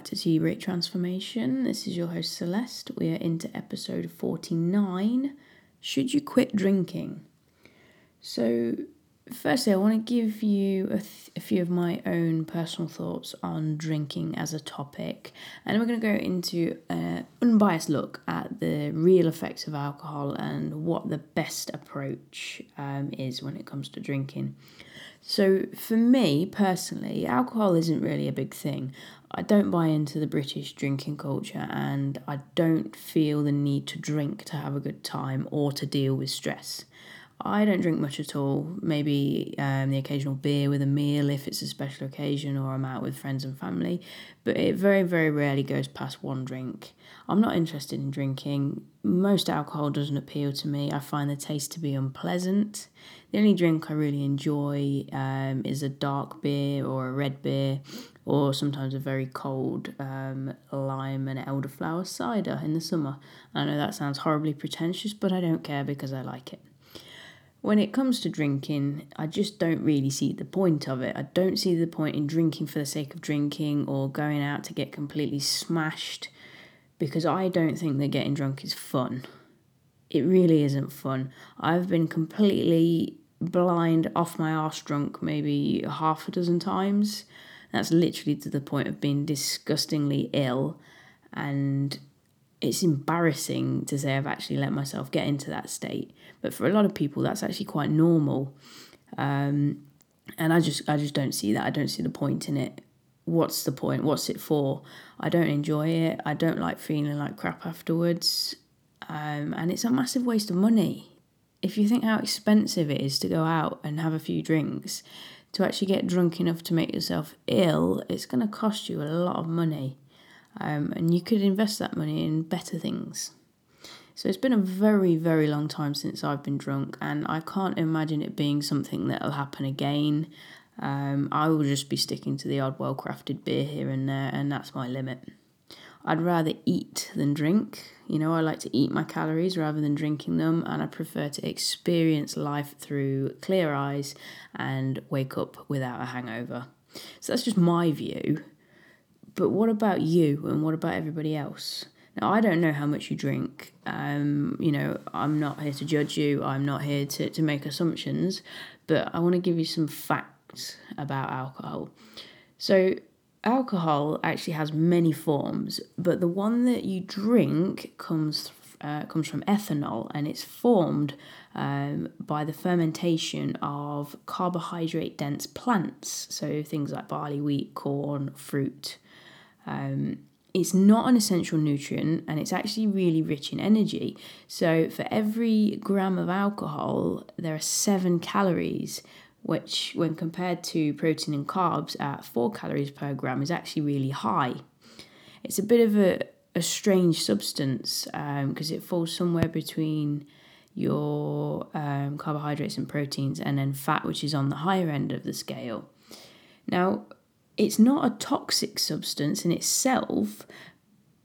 back to Tea Break Transformation. This is your host Celeste. We are into episode 49 Should You Quit Drinking? So, firstly, I want to give you a, th- a, few of my own personal thoughts on drinking as a topic, and we're going to go into an unbiased look at the real effects of alcohol and what the best approach um, is when it comes to drinking. So, for me personally, alcohol isn't really a big thing. I don't buy into the British drinking culture and I don't feel the need to drink to have a good time or to deal with stress. I don't drink much at all. Maybe um, the occasional beer with a meal if it's a special occasion or I'm out with friends and family, but it very, very rarely goes past one drink. I'm not interested in drinking. Most alcohol doesn't appeal to me. I find the taste to be unpleasant. The only drink I really enjoy um, is a dark beer or a red beer, or sometimes a very cold um, lime and elderflower cider in the summer. I know that sounds horribly pretentious, but I don't care because I like it. When it comes to drinking, I just don't really see the point of it. I don't see the point in drinking for the sake of drinking or going out to get completely smashed because I don't think that getting drunk is fun. It really isn't fun. I've been completely blind off my arse drunk maybe half a dozen times. That's literally to the point of being disgustingly ill and it's embarrassing to say I've actually let myself get into that state. But for a lot of people, that's actually quite normal. Um, and I just, I just don't see that. I don't see the point in it. What's the point? What's it for? I don't enjoy it. I don't like feeling like crap afterwards. Um, and it's a massive waste of money. If you think how expensive it is to go out and have a few drinks, to actually get drunk enough to make yourself ill, it's going to cost you a lot of money. Um, and you could invest that money in better things. So it's been a very, very long time since I've been drunk, and I can't imagine it being something that'll happen again. Um, I will just be sticking to the odd well crafted beer here and there, and that's my limit. I'd rather eat than drink. You know, I like to eat my calories rather than drinking them, and I prefer to experience life through clear eyes and wake up without a hangover. So that's just my view. But what about you and what about everybody else? Now, I don't know how much you drink. Um, you know, I'm not here to judge you, I'm not here to, to make assumptions, but I want to give you some facts about alcohol. So, alcohol actually has many forms, but the one that you drink comes uh, comes from ethanol and it's formed um, by the fermentation of carbohydrate dense plants, so things like barley, wheat, corn, fruit. Um, it's not an essential nutrient and it's actually really rich in energy. So, for every gram of alcohol, there are seven calories, which, when compared to protein and carbs at four calories per gram, is actually really high. It's a bit of a, a strange substance because um, it falls somewhere between your um, carbohydrates and proteins and then fat, which is on the higher end of the scale. Now, it's not a toxic substance in itself,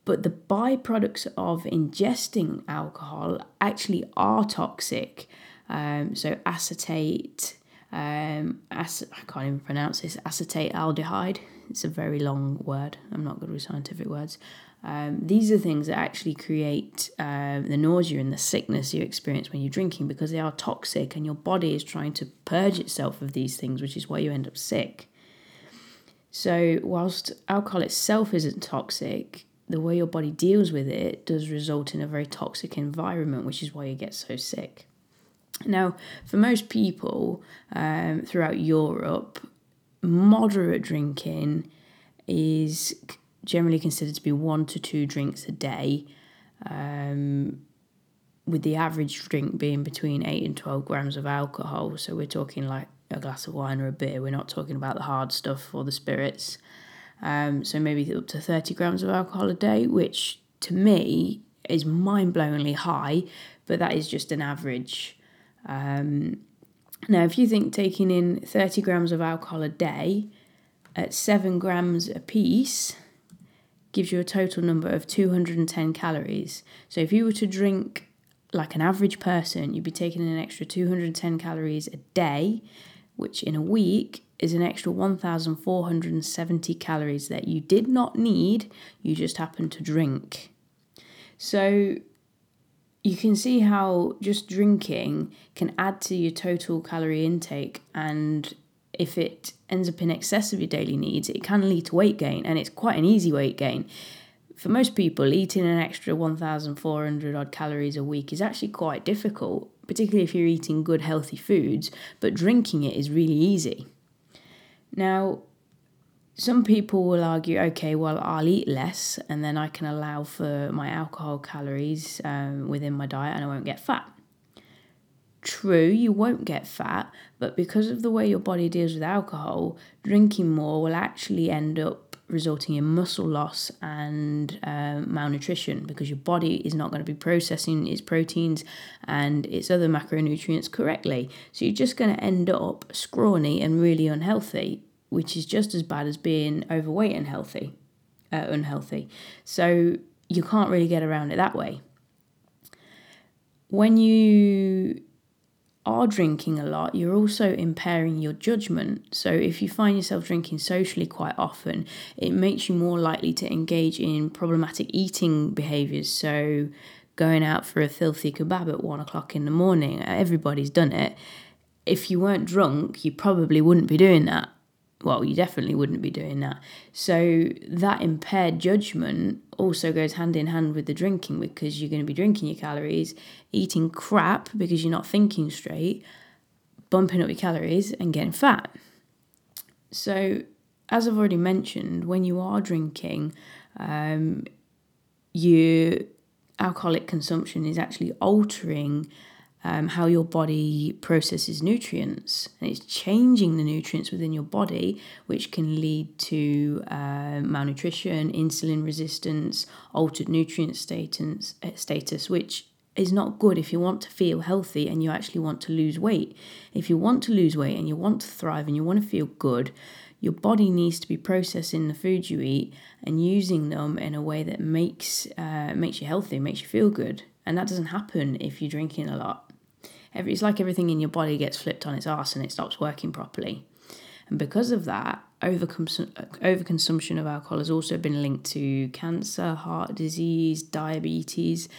but the byproducts of ingesting alcohol actually are toxic. Um, so acetate, um, ac- I can't even pronounce this, acetate aldehyde. It's a very long word. I'm not good with scientific words. Um, these are things that actually create uh, the nausea and the sickness you experience when you're drinking because they are toxic and your body is trying to purge itself of these things, which is why you end up sick. So, whilst alcohol itself isn't toxic, the way your body deals with it does result in a very toxic environment, which is why you get so sick. Now, for most people um, throughout Europe, moderate drinking is generally considered to be one to two drinks a day, um, with the average drink being between 8 and 12 grams of alcohol. So, we're talking like a glass of wine or a beer. We're not talking about the hard stuff or the spirits. Um, so maybe up to 30 grams of alcohol a day, which to me is mind blowingly high, but that is just an average. Um, now, if you think taking in 30 grams of alcohol a day at 7 grams a piece gives you a total number of 210 calories. So if you were to drink like an average person, you'd be taking an extra 210 calories a day which in a week is an extra 1,470 calories that you did not need, you just happened to drink. So you can see how just drinking can add to your total calorie intake and if it ends up in excess of your daily needs, it can lead to weight gain, and it's quite an easy weight gain. For most people, eating an extra 1,400 odd calories a week is actually quite difficult, particularly if you're eating good, healthy foods, but drinking it is really easy. Now, some people will argue, okay, well, I'll eat less and then I can allow for my alcohol calories um, within my diet and I won't get fat. True, you won't get fat, but because of the way your body deals with alcohol, drinking more will actually end up resulting in muscle loss and um, malnutrition because your body is not going to be processing its proteins and its other macronutrients correctly. So you're just going to end up scrawny and really unhealthy, which is just as bad as being overweight and healthy, uh, unhealthy. So you can't really get around it that way. When you are drinking a lot, you're also impairing your judgment. So, if you find yourself drinking socially quite often, it makes you more likely to engage in problematic eating behaviors. So, going out for a filthy kebab at one o'clock in the morning, everybody's done it. If you weren't drunk, you probably wouldn't be doing that well, you definitely wouldn't be doing that. So that impaired judgment also goes hand in hand with the drinking because you're going to be drinking your calories, eating crap because you're not thinking straight, bumping up your calories and getting fat. So, as I've already mentioned, when you are drinking, um, your alcoholic consumption is actually altering um, how your body processes nutrients. And it's changing the nutrients within your body, which can lead to uh, malnutrition, insulin resistance, altered nutrient status, uh, status, which is not good if you want to feel healthy and you actually want to lose weight. If you want to lose weight and you want to thrive and you want to feel good, your body needs to be processing the foods you eat and using them in a way that makes uh, makes you healthy, makes you feel good. And that doesn't happen if you're drinking a lot. It's like everything in your body gets flipped on its ass and it stops working properly. And because of that, overconsumption of alcohol has also been linked to cancer, heart disease, diabetes,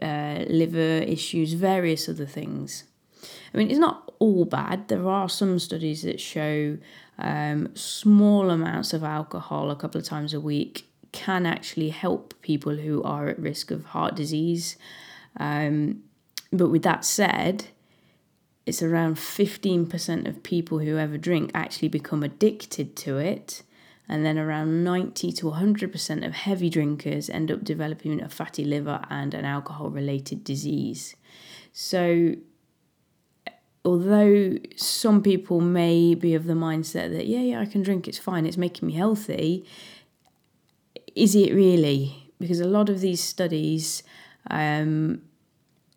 uh, liver issues, various other things. I mean, it's not all bad. There are some studies that show um, small amounts of alcohol a couple of times a week can actually help people who are at risk of heart disease. Um, but with that said, it's around 15% of people who ever drink actually become addicted to it. And then around 90 to 100% of heavy drinkers end up developing a fatty liver and an alcohol related disease. So, although some people may be of the mindset that, yeah, yeah, I can drink, it's fine, it's making me healthy, is it really? Because a lot of these studies um,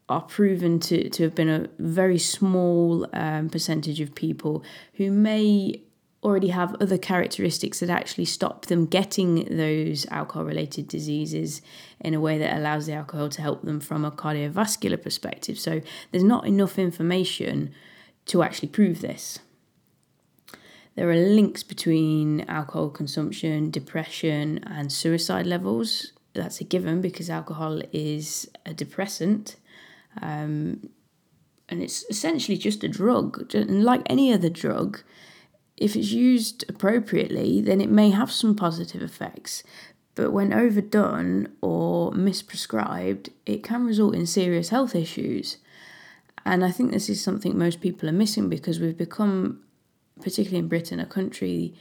are proven to, to have been a very small um, percentage of people who may already have other characteristics that actually stop them getting those alcohol related diseases in a way that allows the alcohol to help them from a cardiovascular perspective. So there's not enough information to actually prove this. There are links between alcohol consumption, depression, and suicide levels. That's a given because alcohol is a depressant um, and it's essentially just a drug. And like any other drug, if it's used appropriately, then it may have some positive effects. But when overdone or misprescribed, it can result in serious health issues. And I think this is something most people are missing because we've become, particularly in Britain, a country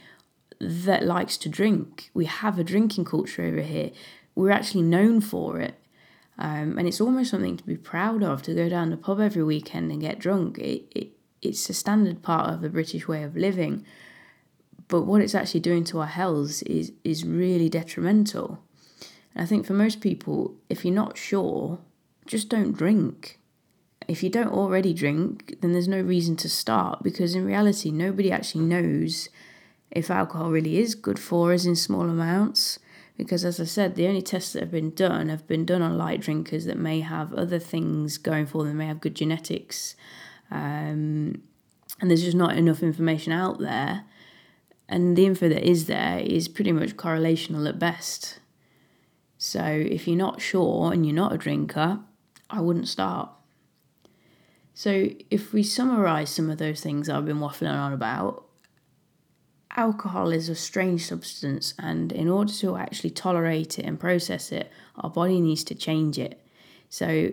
that likes to drink. We have a drinking culture over here. We're actually known for it. Um, and it's almost something to be proud of to go down the pub every weekend and get drunk. It, it, it's a standard part of the British way of living. But what it's actually doing to our health is, is really detrimental. And I think for most people, if you're not sure, just don't drink. If you don't already drink, then there's no reason to start because in reality, nobody actually knows if alcohol really is good for us in small amounts because as I said, the only tests that have been done have been done on light drinkers that may have other things going for them, may have good genetics, um, and there's just not enough information out there. And the info that is there is pretty much correlational at best. So if you're not sure and you're not a drinker, I wouldn't start. So if we summarize some of those things I've been waffling on about, alcohol is a strange substance, and in order to actually tolerate it and process it, our body needs to change it. So,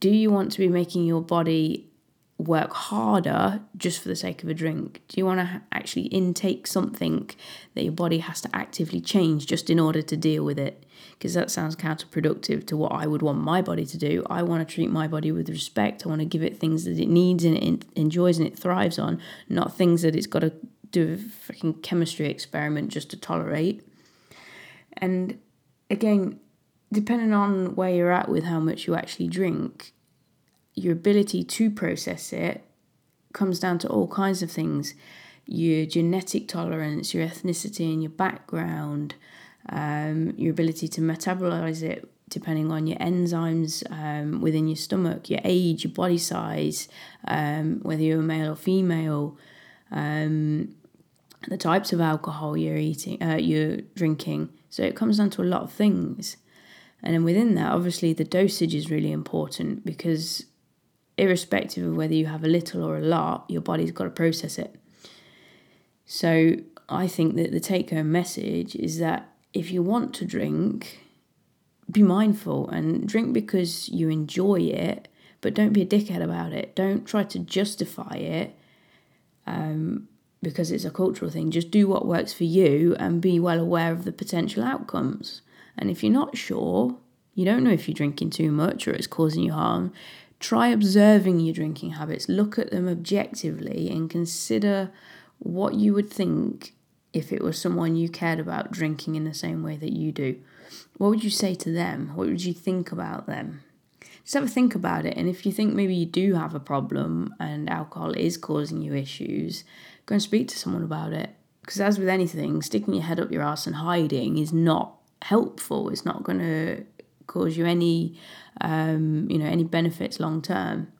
do you want to be making your body work harder just for the sake of a drink? Do you want to actually intake something that your body has to actively change just in order to deal with it? Because that sounds counterproductive to what I would want my body to do. I want to treat my body with respect. I want to give it things that it needs and it enjoys and it thrives on, not things that it's got to do a freaking chemistry experiment just to tolerate. And again, depending on where you're at with how much you actually drink, your ability to process it comes down to all kinds of things your genetic tolerance, your ethnicity, and your background, um, your ability to metabolize it depending on your enzymes um, within your stomach, your age, your body size, um, whether you're a male or female, um, the types of alcohol you're eating, uh, you're drinking. So it comes down to a lot of things. And then within that, obviously, the dosage is really important because irrespective of whether you have a little or a lot, your body's got to process it. So I think that the take home message is that if you want to drink, be mindful and drink because you enjoy it, but don't be a dickhead about it. Don't try to justify it um, because it's a cultural thing. Just do what works for you and be well aware of the potential outcomes. And if you're not sure, you don't know if you're drinking too much or it's causing you harm, Try observing your drinking habits, look at them objectively, and consider what you would think if it was someone you cared about drinking in the same way that you do. What would you say to them? What would you think about them? Just have a think about it. And if you think maybe you do have a problem and alcohol is causing you issues, go and speak to someone about it. Because as with anything, sticking your head up your ass and hiding is not helpful. It's not going to cause you any um, you know any benefits long term.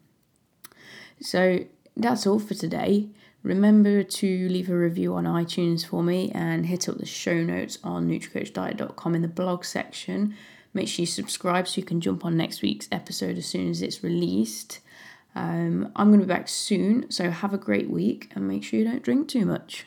So that's all for today. Remember to leave a review on iTunes for me and hit up the show notes on nutricoachdiet.com in the blog section. Make sure you subscribe so you can jump on next week's episode as soon as it's released. Um, I'm going to be back soon, so have a great week and make sure you don't drink too much.